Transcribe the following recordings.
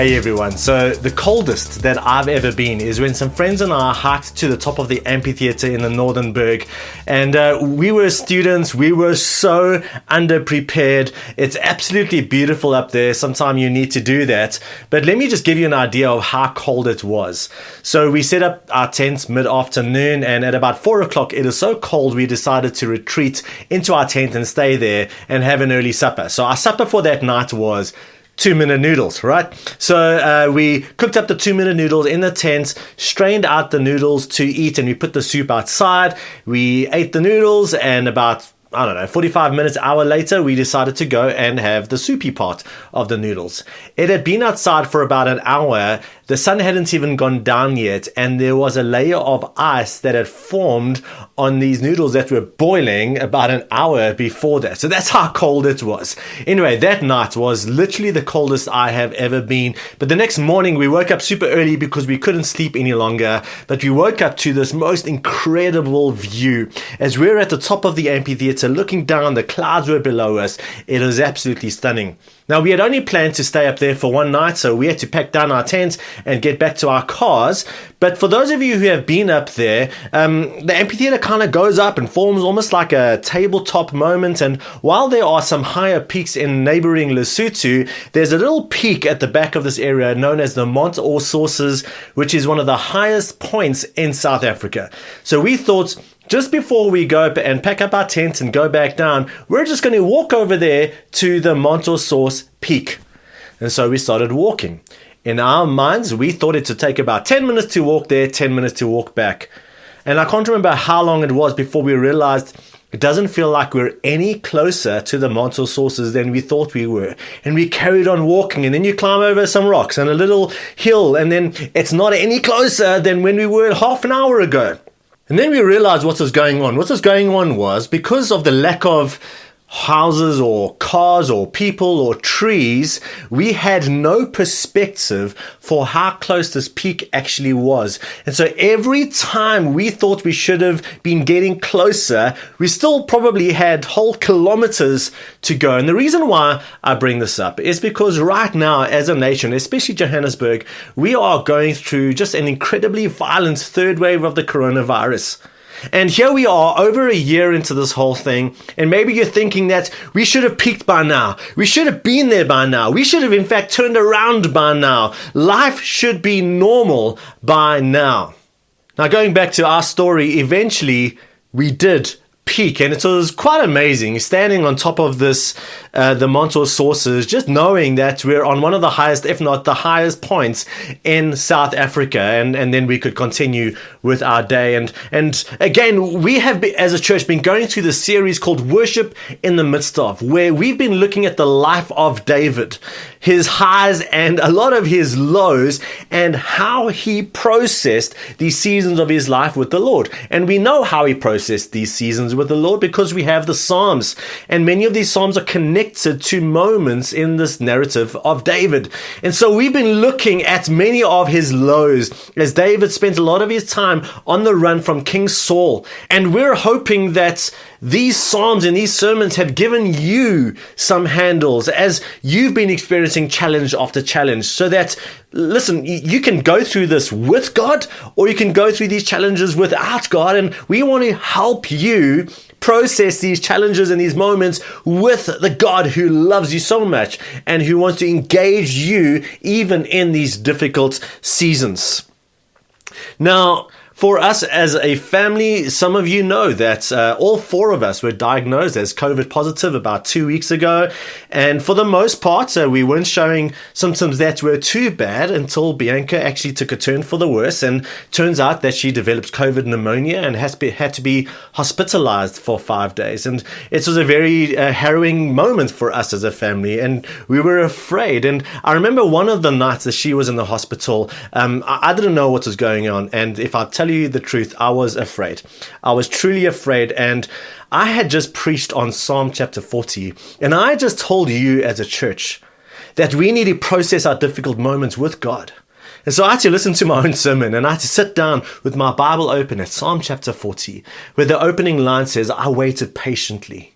Hey everyone, so the coldest that I've ever been is when some friends and I hiked to the top of the amphitheater in the Northernberg, and uh, we were students, we were so underprepared. It's absolutely beautiful up there, sometime you need to do that. But let me just give you an idea of how cold it was. So we set up our tents mid afternoon, and at about four o'clock, it is so cold we decided to retreat into our tent and stay there and have an early supper. So our supper for that night was two minute noodles, right? So uh, we cooked up the two minute noodles in the tent, strained out the noodles to eat, and we put the soup outside. We ate the noodles, and about I don't know, 45 minutes, hour later, we decided to go and have the soupy part of the noodles. It had been outside for about an hour. The sun hadn't even gone down yet, and there was a layer of ice that had formed on these noodles that were boiling about an hour before that. So that's how cold it was. Anyway, that night was literally the coldest I have ever been. But the next morning, we woke up super early because we couldn't sleep any longer. But we woke up to this most incredible view as we we're at the top of the amphitheater looking down, the clouds were below us. It was absolutely stunning. Now, we had only planned to stay up there for one night, so we had to pack down our tents and get back to our cars. But for those of you who have been up there, um, the amphitheater kind of goes up and forms almost like a tabletop moment. And while there are some higher peaks in neighboring Lesotho, there's a little peak at the back of this area known as the Mont aux Sources, which is one of the highest points in South Africa. So we thought just before we go and pack up our tents and go back down, we're just going to walk over there to the Mont aux Sources peak. And so we started walking. In our minds, we thought it to take about 10 minutes to walk there, 10 minutes to walk back. And I can't remember how long it was before we realized it doesn't feel like we're any closer to the aux Sources than we thought we were. And we carried on walking, and then you climb over some rocks and a little hill, and then it's not any closer than when we were half an hour ago. And then we realized what was going on. What was going on was because of the lack of houses or cars or people or trees, we had no perspective for how close this peak actually was. And so every time we thought we should have been getting closer, we still probably had whole kilometers to go. And the reason why I bring this up is because right now, as a nation, especially Johannesburg, we are going through just an incredibly violent third wave of the coronavirus. And here we are over a year into this whole thing, and maybe you're thinking that we should have peaked by now. We should have been there by now. We should have, in fact, turned around by now. Life should be normal by now. Now, going back to our story, eventually we did peak and it was quite amazing standing on top of this uh, the Mont aux Sources just knowing that we're on one of the highest if not the highest points in South Africa and and then we could continue with our day. And and again we have been, as a church been going through this series called worship in the midst of where we've been looking at the life of David his highs and a lot of his lows and how he processed these seasons of his life with the Lord. And we know how he processed these seasons with the Lord because we have the Psalms. And many of these Psalms are connected to moments in this narrative of David. And so we've been looking at many of his lows as David spent a lot of his time on the run from King Saul. And we're hoping that these Psalms and these sermons have given you some handles as you've been experiencing challenge after challenge so that listen, you can go through this with God or you can go through these challenges without God. And we want to help you process these challenges and these moments with the God who loves you so much and who wants to engage you even in these difficult seasons. Now, for us as a family, some of you know that uh, all four of us were diagnosed as COVID positive about two weeks ago. And for the most part, uh, we weren't showing symptoms that were too bad until Bianca actually took a turn for the worse. And turns out that she developed COVID pneumonia and has be, had to be hospitalized for five days. And it was a very uh, harrowing moment for us as a family. And we were afraid. And I remember one of the nights that she was in the hospital, um, I, I didn't know what was going on. And if I tell you the truth, I was afraid. I was truly afraid. And I had just preached on Psalm chapter 40. And I just told you as a church that we need to process our difficult moments with God. And so I had to listen to my own sermon and I had to sit down with my Bible open at Psalm chapter 40, where the opening line says, I waited patiently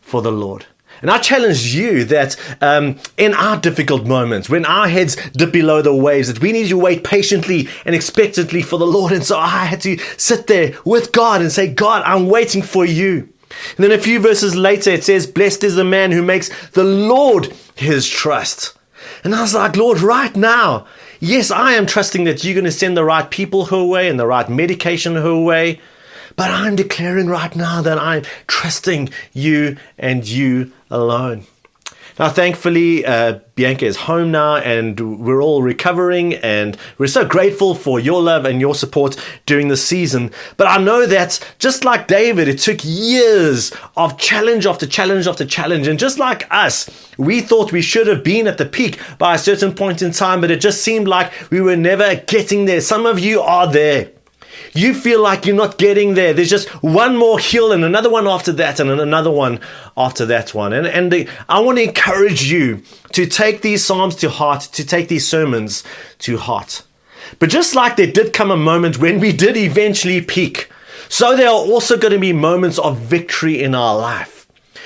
for the Lord. And I challenge you that um, in our difficult moments, when our heads dip below the waves, that we need to wait patiently and expectantly for the Lord. And so I had to sit there with God and say, God, I'm waiting for you. And then a few verses later, it says, Blessed is the man who makes the Lord his trust. And I was like, Lord, right now, yes, I am trusting that you're going to send the right people her way and the right medication her way. But I'm declaring right now that I'm trusting you and you alone. Now, thankfully, uh, Bianca is home now and we're all recovering, and we're so grateful for your love and your support during the season. But I know that just like David, it took years of challenge after challenge after challenge. And just like us, we thought we should have been at the peak by a certain point in time, but it just seemed like we were never getting there. Some of you are there you feel like you're not getting there. There's just one more hill and another one after that and another one after that one. And, and the, I want to encourage you to take these Psalms to heart, to take these sermons to heart. But just like there did come a moment when we did eventually peak, so there are also going to be moments of victory in our life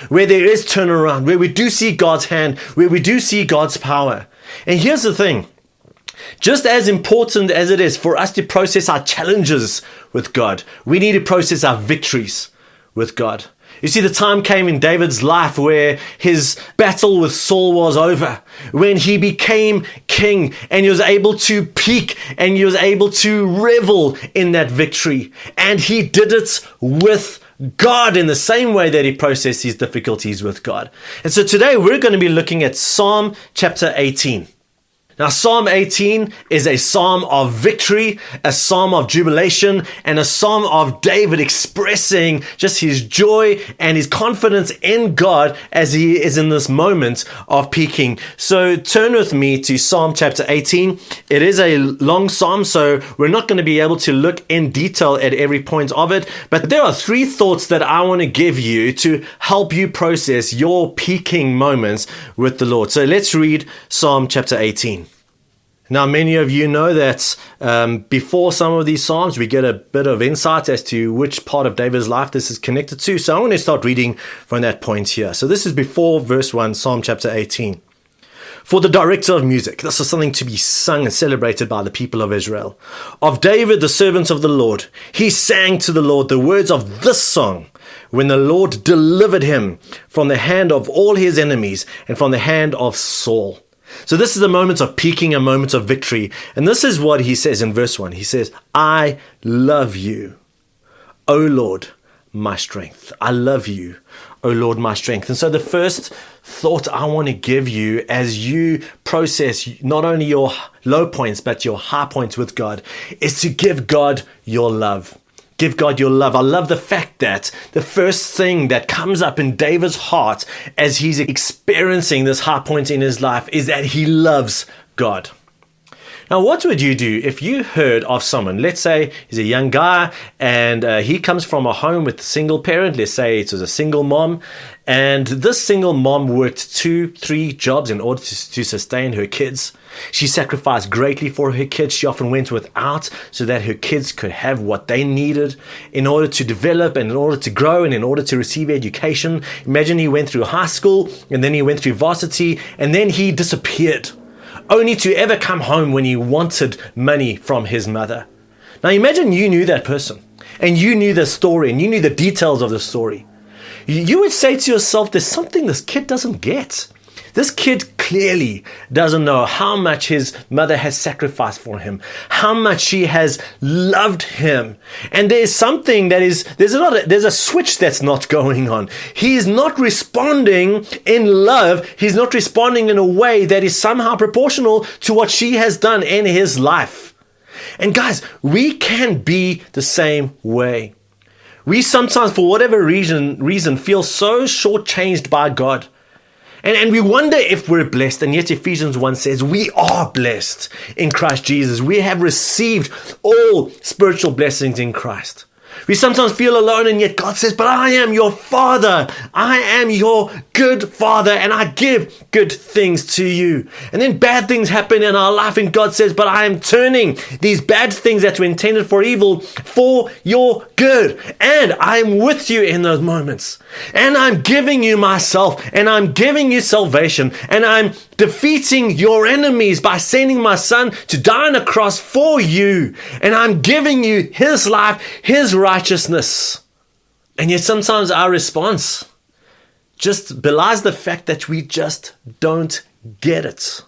where there is turnaround, where we do see God's hand, where we do see God's power. And here's the thing just as important as it is for us to process our challenges with God, we need to process our victories with God. You see, the time came in David's life where his battle with Saul was over, when he became king and he was able to peak and he was able to revel in that victory. And he did it with God in the same way that he processed his difficulties with God. And so today we're going to be looking at Psalm chapter 18. Now, Psalm 18 is a psalm of victory, a psalm of jubilation, and a psalm of David expressing just his joy and his confidence in God as he is in this moment of peaking. So, turn with me to Psalm chapter 18. It is a long psalm, so we're not going to be able to look in detail at every point of it, but there are three thoughts that I want to give you to help you process your peaking moments with the Lord. So, let's read Psalm chapter 18. Now, many of you know that um, before some of these Psalms, we get a bit of insight as to which part of David's life this is connected to. So I'm going to start reading from that point here. So this is before verse 1, Psalm chapter 18. For the director of music, this is something to be sung and celebrated by the people of Israel. Of David, the servant of the Lord, he sang to the Lord the words of this song when the Lord delivered him from the hand of all his enemies and from the hand of Saul. So this is a moment of peaking, a moment of victory. And this is what he says in verse 1. He says, I love you, O Lord, my strength. I love you, O Lord, my strength. And so the first thought I want to give you as you process not only your low points, but your high points with God is to give God your love. Give God your love. I love the fact that the first thing that comes up in David's heart as he's experiencing this high point in his life is that he loves God. Now, what would you do if you heard of someone, let's say he's a young guy and uh, he comes from a home with a single parent, let's say it was a single mom, and this single mom worked two, three jobs in order to, to sustain her kids. She sacrificed greatly for her kids. She often went without so that her kids could have what they needed in order to develop and in order to grow and in order to receive education. Imagine he went through high school and then he went through varsity and then he disappeared only to ever come home when he wanted money from his mother. Now imagine you knew that person and you knew the story and you knew the details of the story. You would say to yourself, there's something this kid doesn't get. This kid clearly doesn't know how much his mother has sacrificed for him, how much she has loved him. And there's something that is, there's a lot there's a switch that's not going on. He is not responding in love. He's not responding in a way that is somehow proportional to what she has done in his life. And guys, we can be the same way. We sometimes, for whatever reason, reason feel so shortchanged by God and, and we wonder if we're blessed, and yet Ephesians 1 says we are blessed in Christ Jesus. We have received all spiritual blessings in Christ. We sometimes feel alone, and yet God says, But I am your father. I am your good father, and I give good things to you. And then bad things happen in our life, and God says, But I am turning these bad things that were intended for evil for your good. And I'm with you in those moments. And I'm giving you myself, and I'm giving you salvation, and I'm defeating your enemies by sending my son to die on a cross for you. And I'm giving you his life, his righteousness. And yet sometimes our response just belies the fact that we just don't get it.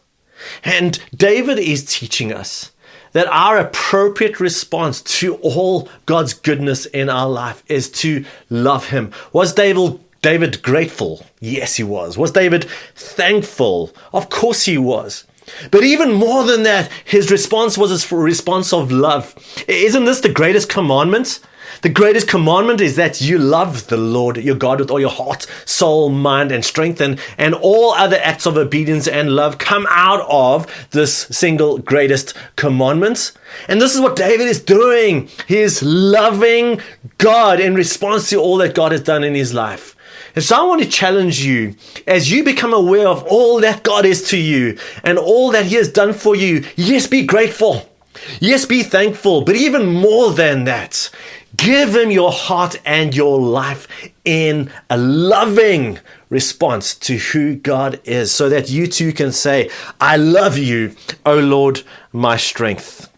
And David is teaching us that our appropriate response to all God's goodness in our life is to love Him. Was David David grateful? Yes, he was. Was David thankful? Of course he was. But even more than that, his response was a response of love. Isn't this the greatest commandment? The greatest commandment is that you love the Lord your God with all your heart, soul, mind, and strength, and, and all other acts of obedience and love come out of this single greatest commandment. And this is what David is doing. He is loving God in response to all that God has done in his life. And so I want to challenge you as you become aware of all that God is to you and all that He has done for you. Yes, be grateful. Yes, be thankful. But even more than that, give Him your heart and your life in a loving response to who God is so that you too can say, I love you, O Lord, my strength.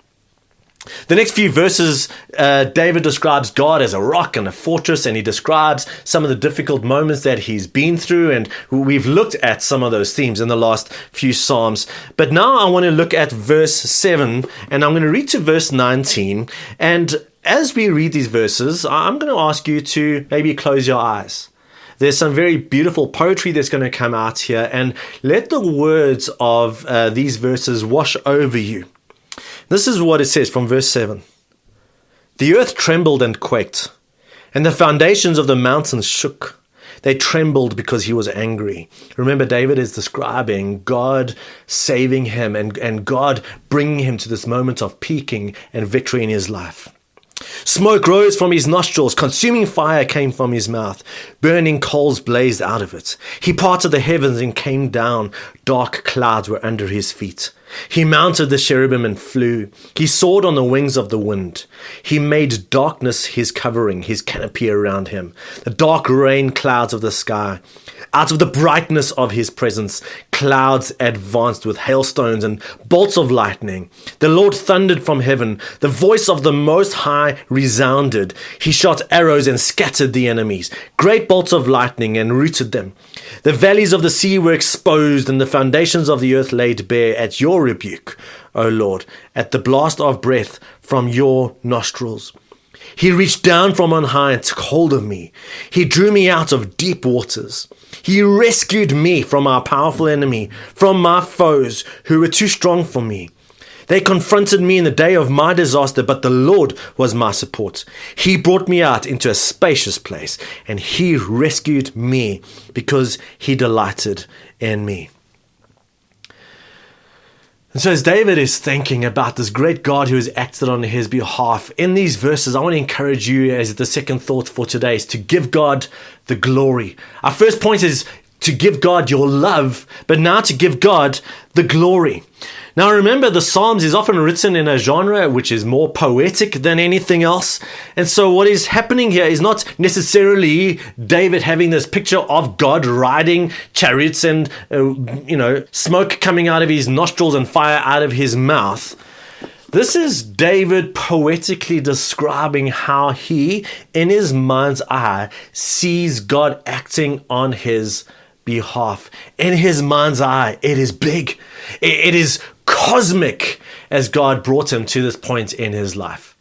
The next few verses, uh, David describes God as a rock and a fortress, and he describes some of the difficult moments that he's been through. And we've looked at some of those themes in the last few Psalms. But now I want to look at verse 7, and I'm going to read to verse 19. And as we read these verses, I'm going to ask you to maybe close your eyes. There's some very beautiful poetry that's going to come out here, and let the words of uh, these verses wash over you. This is what it says from verse 7 The earth trembled and quaked, and the foundations of the mountains shook. They trembled because he was angry. Remember, David is describing God saving him and, and God bringing him to this moment of peaking and victory in his life. Smoke rose from his nostrils, consuming fire came from his mouth, burning coals blazed out of it. He parted the heavens and came down, dark clouds were under his feet. He mounted the cherubim and flew. He soared on the wings of the wind. He made darkness his covering, his canopy around him, the dark rain clouds of the sky. Out of the brightness of his presence, clouds advanced with hailstones and bolts of lightning. The Lord thundered from heaven. The voice of the Most High resounded. He shot arrows and scattered the enemies. Great bolts of lightning and rooted them. The valleys of the sea were exposed, and the foundations of the earth laid bare at your rebuke, O Lord, at the blast of breath from your nostrils. He reached down from on high and took hold of me. He drew me out of deep waters. He rescued me from our powerful enemy, from my foes who were too strong for me. They confronted me in the day of my disaster, but the Lord was my support. He brought me out into a spacious place, and He rescued me because He delighted in me. And so, as David is thinking about this great God who has acted on his behalf, in these verses, I want to encourage you as the second thought for today is to give God the glory. Our first point is to give God your love, but now to give God the glory. Now remember, the Psalms is often written in a genre which is more poetic than anything else. And so what is happening here is not necessarily David having this picture of God riding chariots and, uh, you know, smoke coming out of his nostrils and fire out of his mouth. This is David poetically describing how he, in his mind's eye, sees God acting on his behalf. In his mind's eye, it is big, it is cosmic as God brought him to this point in his life.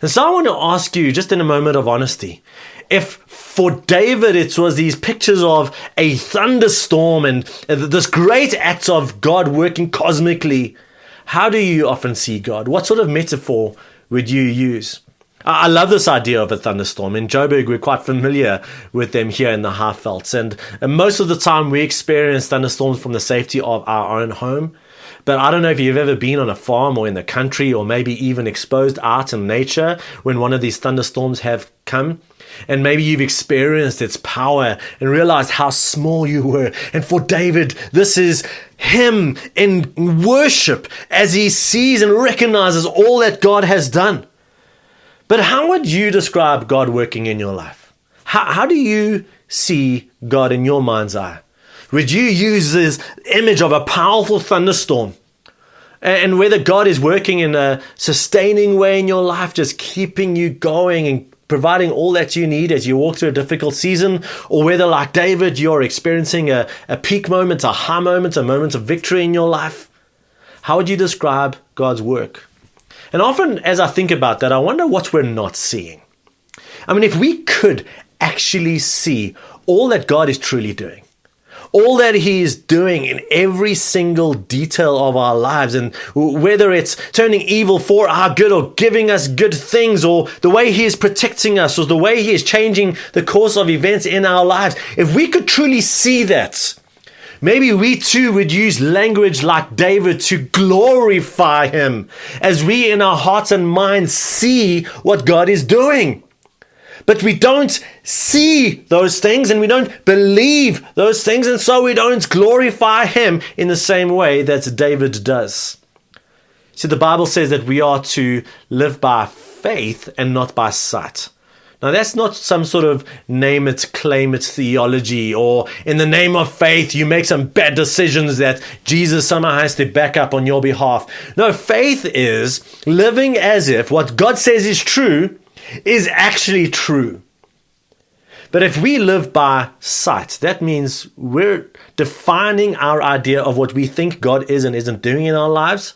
And so I want to ask you, just in a moment of honesty, if for David it was these pictures of a thunderstorm and this great act of God working cosmically, how do you often see God? What sort of metaphor would you use? I love this idea of a thunderstorm. In Joburg, we're quite familiar with them here in the Highvelds. And, and most of the time, we experience thunderstorms from the safety of our own home. But I don't know if you've ever been on a farm or in the country or maybe even exposed out in nature when one of these thunderstorms have come. And maybe you've experienced its power and realized how small you were. And for David, this is him in worship as he sees and recognizes all that God has done. But how would you describe God working in your life? How, how do you see God in your mind's eye? Would you use this image of a powerful thunderstorm? And whether God is working in a sustaining way in your life, just keeping you going and providing all that you need as you walk through a difficult season, or whether, like David, you're experiencing a, a peak moment, a high moment, a moment of victory in your life, how would you describe God's work? And often, as I think about that, I wonder what we're not seeing. I mean, if we could actually see all that God is truly doing, all that He is doing in every single detail of our lives, and whether it's turning evil for our good or giving us good things, or the way He is protecting us, or the way He is changing the course of events in our lives, if we could truly see that, maybe we too would use language like David to glorify Him as we in our hearts and minds see what God is doing. But we don't see those things and we don't believe those things, and so we don't glorify Him in the same way that David does. See, the Bible says that we are to live by faith and not by sight. Now, that's not some sort of name it, claim it theology, or in the name of faith, you make some bad decisions that Jesus somehow has to back up on your behalf. No, faith is living as if what God says is true is actually true. But if we live by sight, that means we're defining our idea of what we think God is and isn't doing in our lives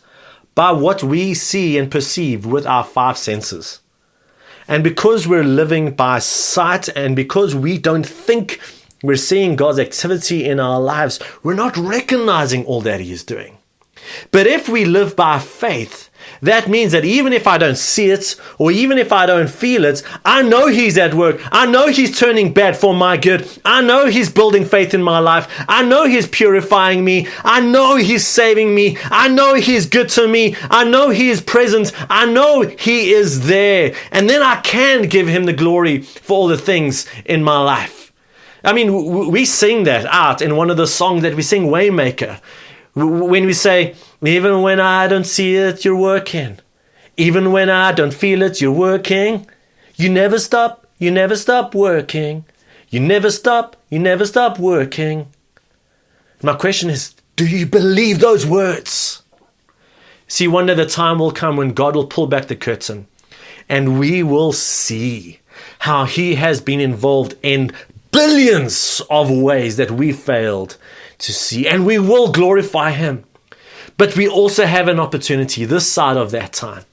by what we see and perceive with our five senses. And because we're living by sight and because we don't think we're seeing God's activity in our lives, we're not recognizing all that He is doing. But if we live by faith, that means that even if I don't see it, or even if I don't feel it, I know He's at work. I know He's turning bad for my good. I know He's building faith in my life. I know He's purifying me. I know He's saving me. I know He's good to me. I know He is present. I know He is there. And then I can give Him the glory for all the things in my life. I mean, we sing that out in one of the songs that we sing, Waymaker. When we say, even when I don't see it, you're working. Even when I don't feel it, you're working. You never stop, you never stop working. You never stop, you never stop working. My question is, do you believe those words? See, one day the time will come when God will pull back the curtain and we will see how He has been involved in billions of ways that we failed to see, and we will glorify Him. But we also have an opportunity this side of that time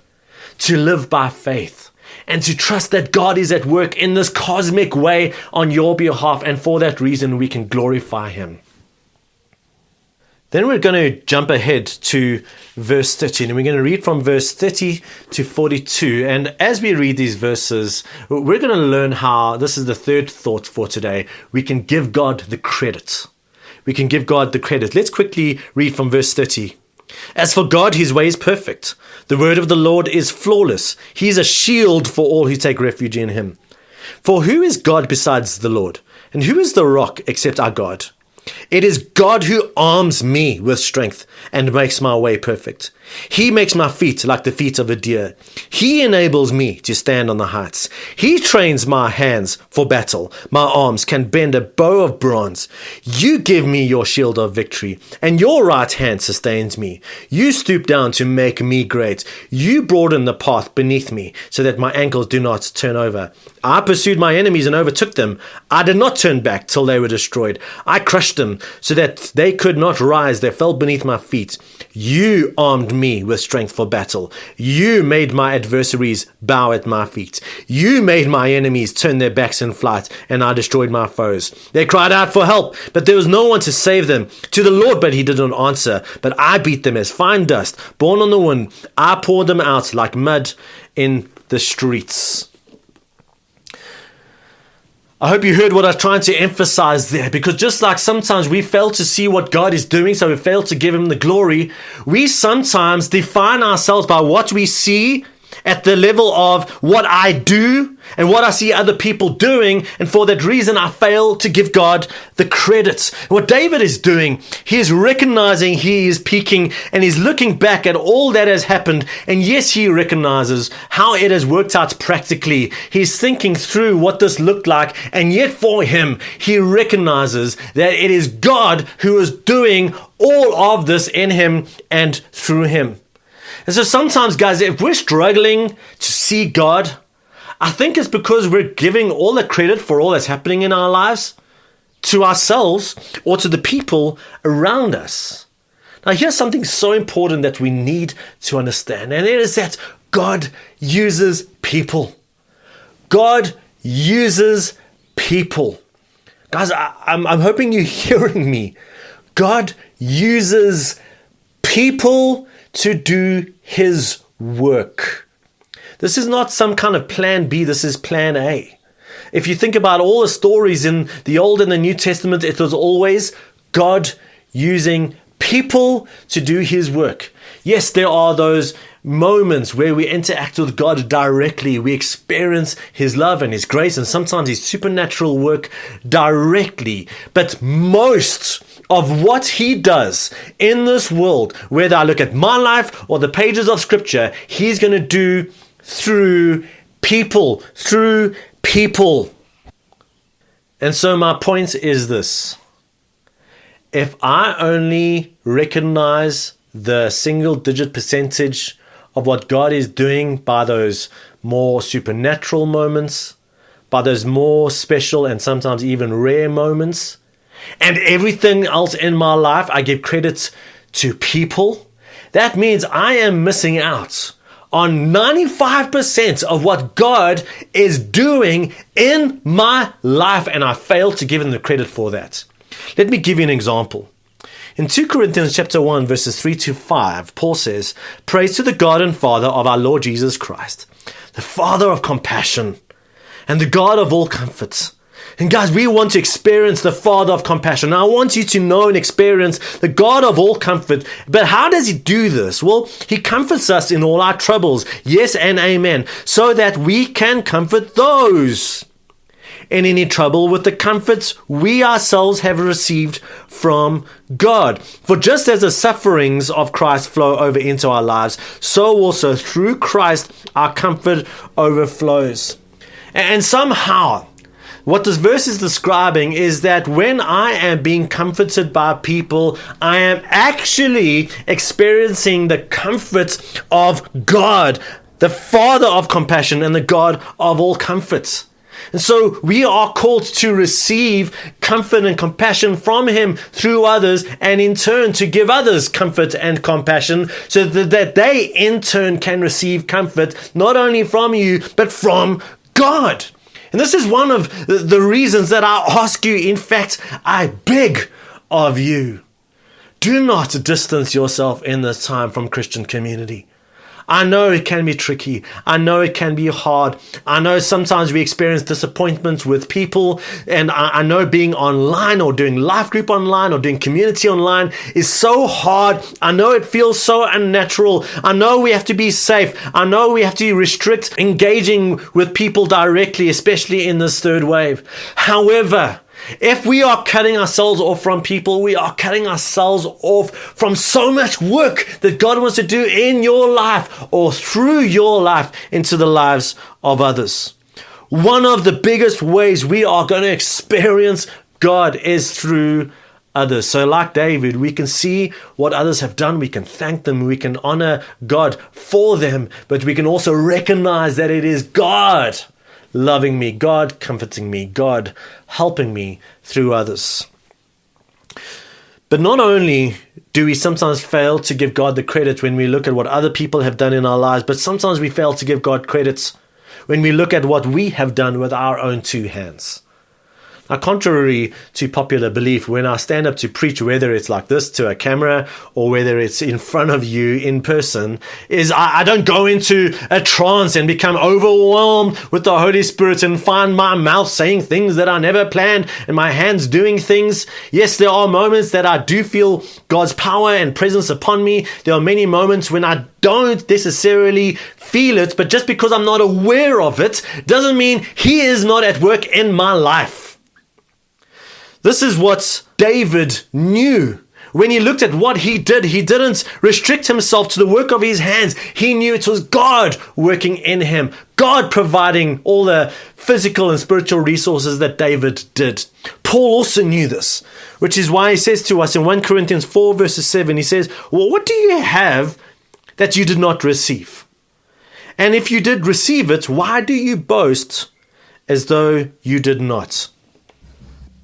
to live by faith and to trust that God is at work in this cosmic way on your behalf, and for that reason, we can glorify Him. Then we're going to jump ahead to verse 13, and we're going to read from verse 30 to 42. And as we read these verses, we're going to learn how this is the third thought for today we can give God the credit we can give God the credit. Let's quickly read from verse 30. As for God, his way is perfect. The word of the Lord is flawless. He is a shield for all who take refuge in him. For who is God besides the Lord? And who is the rock except our God? It is God who arms me with strength and makes my way perfect. He makes my feet like the feet of a deer. He enables me to stand on the heights. He trains my hands for battle. My arms can bend a bow of bronze. You give me your shield of victory, and your right hand sustains me. You stoop down to make me great. You broaden the path beneath me so that my ankles do not turn over. I pursued my enemies and overtook them. I did not turn back till they were destroyed. I crushed them so that they could not rise. They fell beneath my feet. You armed me with strength for battle. You made my adversaries bow at my feet. You made my enemies turn their backs in flight, and I destroyed my foes. They cried out for help, but there was no one to save them. To the Lord, but he did not answer. But I beat them as fine dust, borne on the wind. I poured them out like mud in the streets. I hope you heard what I was trying to emphasize there because just like sometimes we fail to see what God is doing, so we fail to give Him the glory, we sometimes define ourselves by what we see at the level of what I do and what I see other people doing. And for that reason, I fail to give God the credit. What David is doing, he is recognizing he is peaking and he's looking back at all that has happened. And yes, he recognizes how it has worked out practically. He's thinking through what this looked like. And yet for him, he recognizes that it is God who is doing all of this in him and through him. And so sometimes, guys, if we're struggling to see God, I think it's because we're giving all the credit for all that's happening in our lives to ourselves or to the people around us. Now, here's something so important that we need to understand, and it is that God uses people. God uses people. Guys, I, am I'm, I'm hoping you're hearing me. God uses people to do his work. This is not some kind of plan B, this is plan A. If you think about all the stories in the Old and the New Testament, it was always God using people to do his work. Yes, there are those moments where we interact with God directly. We experience His love and His grace and sometimes His supernatural work directly. But most of what He does in this world, whether I look at my life or the pages of Scripture, He's going to do through people, through people. And so, my point is this if I only recognize the single digit percentage of what God is doing by those more supernatural moments, by those more special and sometimes even rare moments, and everything else in my life, I give credit to people. That means I am missing out on 95% of what God is doing in my life, and I fail to give him the credit for that. Let me give you an example. In 2 Corinthians chapter 1 verses 3 to 5, Paul says, "Praise to the God and Father of our Lord Jesus Christ, the Father of compassion and the God of all comfort." And guys, we want to experience the Father of compassion. I want you to know and experience the God of all comfort. But how does He do this? Well, He comforts us in all our troubles. Yes and amen. So that we can comfort those in any trouble with the comforts we ourselves have received from God. For just as the sufferings of Christ flow over into our lives, so also through Christ our comfort overflows. And somehow, what this verse is describing is that when I am being comforted by people, I am actually experiencing the comfort of God, the Father of compassion and the God of all comforts. And so we are called to receive comfort and compassion from Him through others, and in turn to give others comfort and compassion so that, they in turn can receive comfort not only from you, but from God. And this is one of the reasons that I ask you, in fact, I beg of you. Do not distance yourself in this time from Christian community. I know it can be tricky. I know it can be hard. I know sometimes we experience disappointments with people. And I, I, know being online or doing life group online or doing community online is so hard. I know it feels so unnatural. I know we have to be safe. I know we have to restrict engaging with people directly, especially in this third wave. However, if we are cutting ourselves off from people, we are cutting ourselves off from so much work that God wants to do in your life or through your life into the lives of others. One of the biggest ways we are going to experience God is through others. So, like David, we can see what others have done, we can thank them, we can honor God for them, but we can also recognize that it is God loving me, God comforting me, God helping me through others. But not only do we sometimes fail to give God the credit when we look at what other people have done in our lives, but sometimes we fail to give God credits when we look at what we have done with our own two hands. Now, contrary to popular belief, when I stand up to preach, whether it's like this to a camera or whether it's in front of you in person, is I, I don't go into a trance and become overwhelmed with the Holy Spirit and find my mouth saying things that I never planned and my hands doing things. Yes, there are moments that I do feel God's power and presence upon me. There are many moments when I don't necessarily feel it, but just because I'm not aware of it doesn't mean He is not at work in my life. This is what David knew. When he looked at what he did, he didn't restrict himself to the work of his hands. He knew it was God working in him, God providing all the physical and spiritual resources that David did. Paul also knew this, which is why he says to us in 1 Corinthians 4, verses 7, he says, Well, what do you have that you did not receive? And if you did receive it, why do you boast as though you did not?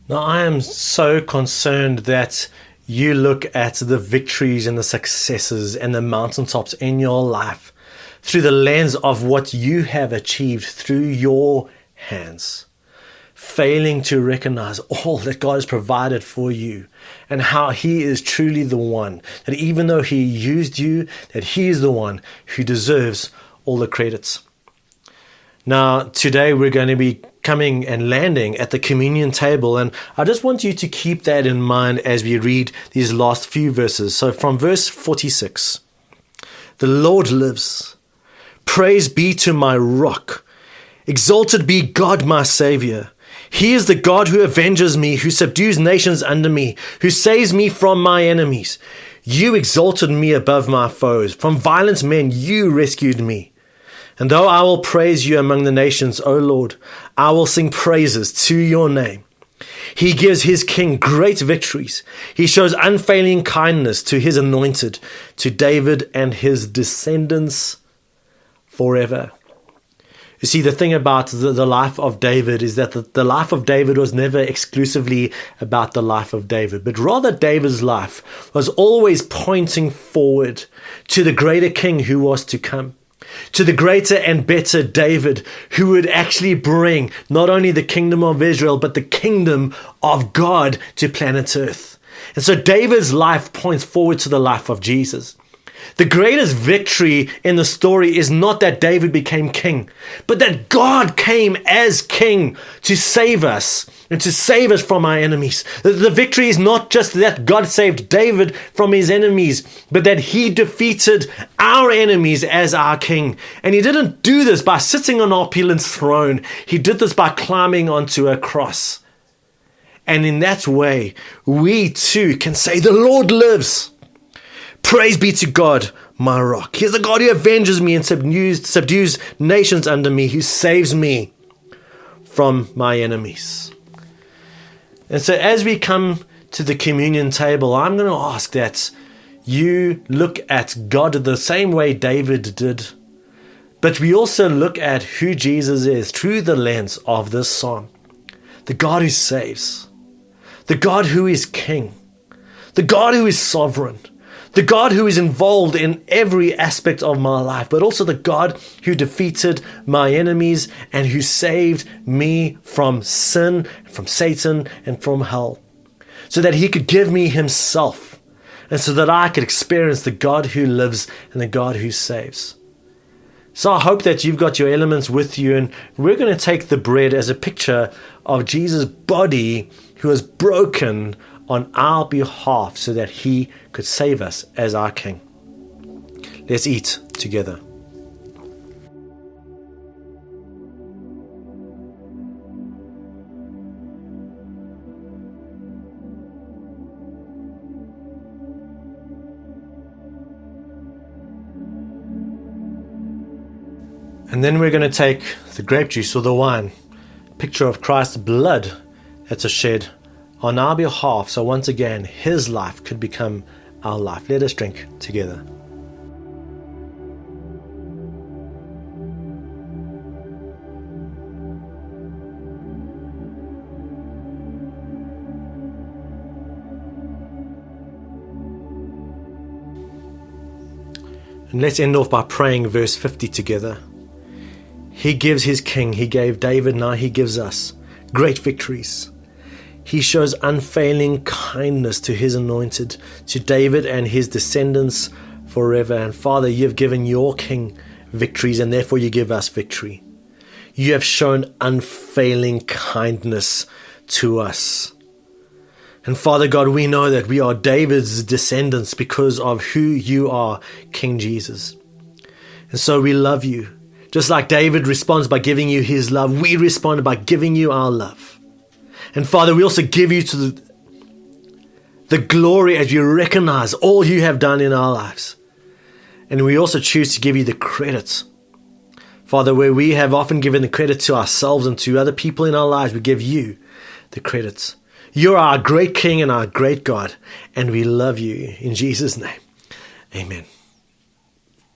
Now, I am so concerned that you look at the victories and the successes and the mountaintops in your life through the lens of what you have achieved through your hands, failing to recognize all that God has provided for you and how He is truly the one, that even though He used you, that He is the one who deserves all the credits. Now, today we're going to be coming and landing at the communion table. And I just want you to keep that in mind as we read these last few verses. So from verse 46 The Lord lives. Praise be to my rock. Exalted be God, my Savior. He is the God who avenges me, who subdues nations under me, who saves me from my enemies. You exalted me above my foes. From violent men, you rescued me. And though I will praise you among the nations, O Lord, I will sing praises to your name. He gives his king great victories. He shows unfailing kindness to his anointed, to David and his descendants forever. You see, the thing about the, the life of David is that the, the life of David was never exclusively about the life of David, but rather David's life was always pointing forward to the greater king who was to come to the greater and better David, who would actually bring not only the kingdom of Israel, but the kingdom of God to planet Earth. And so David's life points forward to the life of Jesus. The greatest victory in the story is not that David became king, but that God came as king to save us and to save us from our enemies. The victory is not just that God saved David from his enemies, but that he defeated our enemies as our king. And he didn't do this by sitting on opulent throne. He did this by climbing onto a cross. And in that way, we too can say, The Lord lives. Praise be to God, my rock. He is the God who avenges me and subdues, subdues nations under me, who saves me from my enemies. And so, as we come to the communion table, I'm going to ask that you look at God the same way David did, but we also look at who Jesus is through the lens of this song the God who saves, the God who is king, the God who is sovereign the God who is involved in every aspect of my life, but also the God who defeated my enemies and who saved me from sin, from Satan, and from hell, so that he could give me himself, and so that I could experience the God who lives and the God who saves. So I hope that you've got your elements with you, and we're going to take the bread as a picture of Jesus' body who was broken on our behalf so that he could save us as our King. Let's eat together. And then we're going to take the grape juice or the wine, picture of Christ's blood that's a shed on our behalf, so once again, His life could become our life. Let us drink together. And let's end off by praying verse 50 together. He gives his king, he gave David, now he gives us great victories He shows unfailing kindness to his anointed, to David and his descendants forever. And Father, you've given your king victories, and therefore you give us victory. You have shown unfailing kindness to us. And Father God, we know that we are David's descendants because of who you are, King Jesus. And so we love you. Just like David responds by giving you his love, we respond by giving you our love. And Father, we also give you to the, the glory as you recognize all you have done in our lives. And we also choose to give you the credit. Father, where we have often given the credit to ourselves and to other people in our lives, we give you the credits. You're our great King and our great God, and we love you. In Jesus' name, amen.